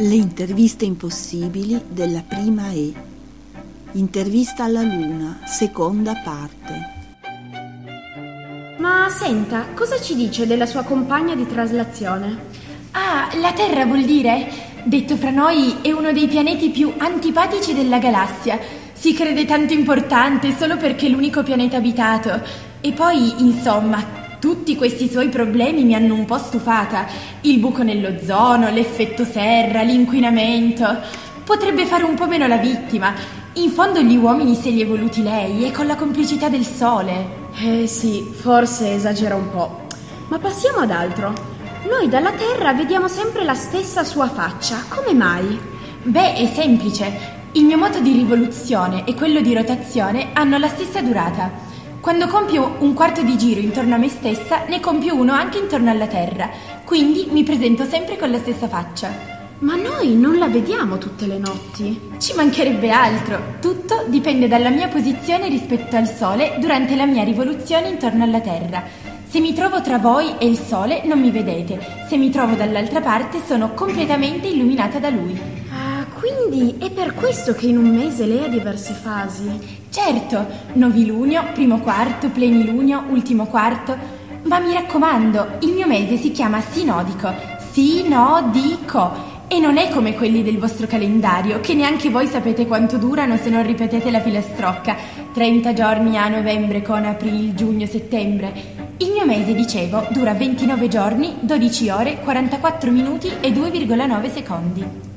Le interviste impossibili della prima E. Intervista alla Luna, seconda parte. Ma senta, cosa ci dice della sua compagna di traslazione? Ah, la Terra vuol dire? Detto fra noi, è uno dei pianeti più antipatici della galassia. Si crede tanto importante solo perché è l'unico pianeta abitato. E poi, insomma, tutti questi suoi problemi mi hanno un po' stufata. Il buco nell'ozono, l'effetto serra, l'inquinamento. Potrebbe fare un po' meno la vittima. In fondo gli uomini se li è voluti lei e con la complicità del sole. Eh sì, forse esagera un po'. Ma passiamo ad altro. Noi dalla Terra vediamo sempre la stessa sua faccia. Come mai? Beh, è semplice. Il mio moto di rivoluzione e quello di rotazione hanno la stessa durata. Quando compio un quarto di giro intorno a me stessa, ne compio uno anche intorno alla Terra, quindi mi presento sempre con la stessa faccia. Ma noi non la vediamo tutte le notti. Ci mancherebbe altro. Tutto dipende dalla mia posizione rispetto al Sole durante la mia rivoluzione intorno alla Terra. Se mi trovo tra voi e il Sole non mi vedete, se mi trovo dall'altra parte sono completamente illuminata da lui. Quindi è per questo che in un mese lei ha diverse fasi. Certo, novilunio, primo quarto, plenilunio, ultimo quarto. Ma mi raccomando, il mio mese si chiama sinodico. Sinodico. E non è come quelli del vostro calendario, che neanche voi sapete quanto durano se non ripetete la filastrocca. 30 giorni a novembre con aprile, giugno, settembre. Il mio mese, dicevo, dura 29 giorni, 12 ore, 44 minuti e 2,9 secondi.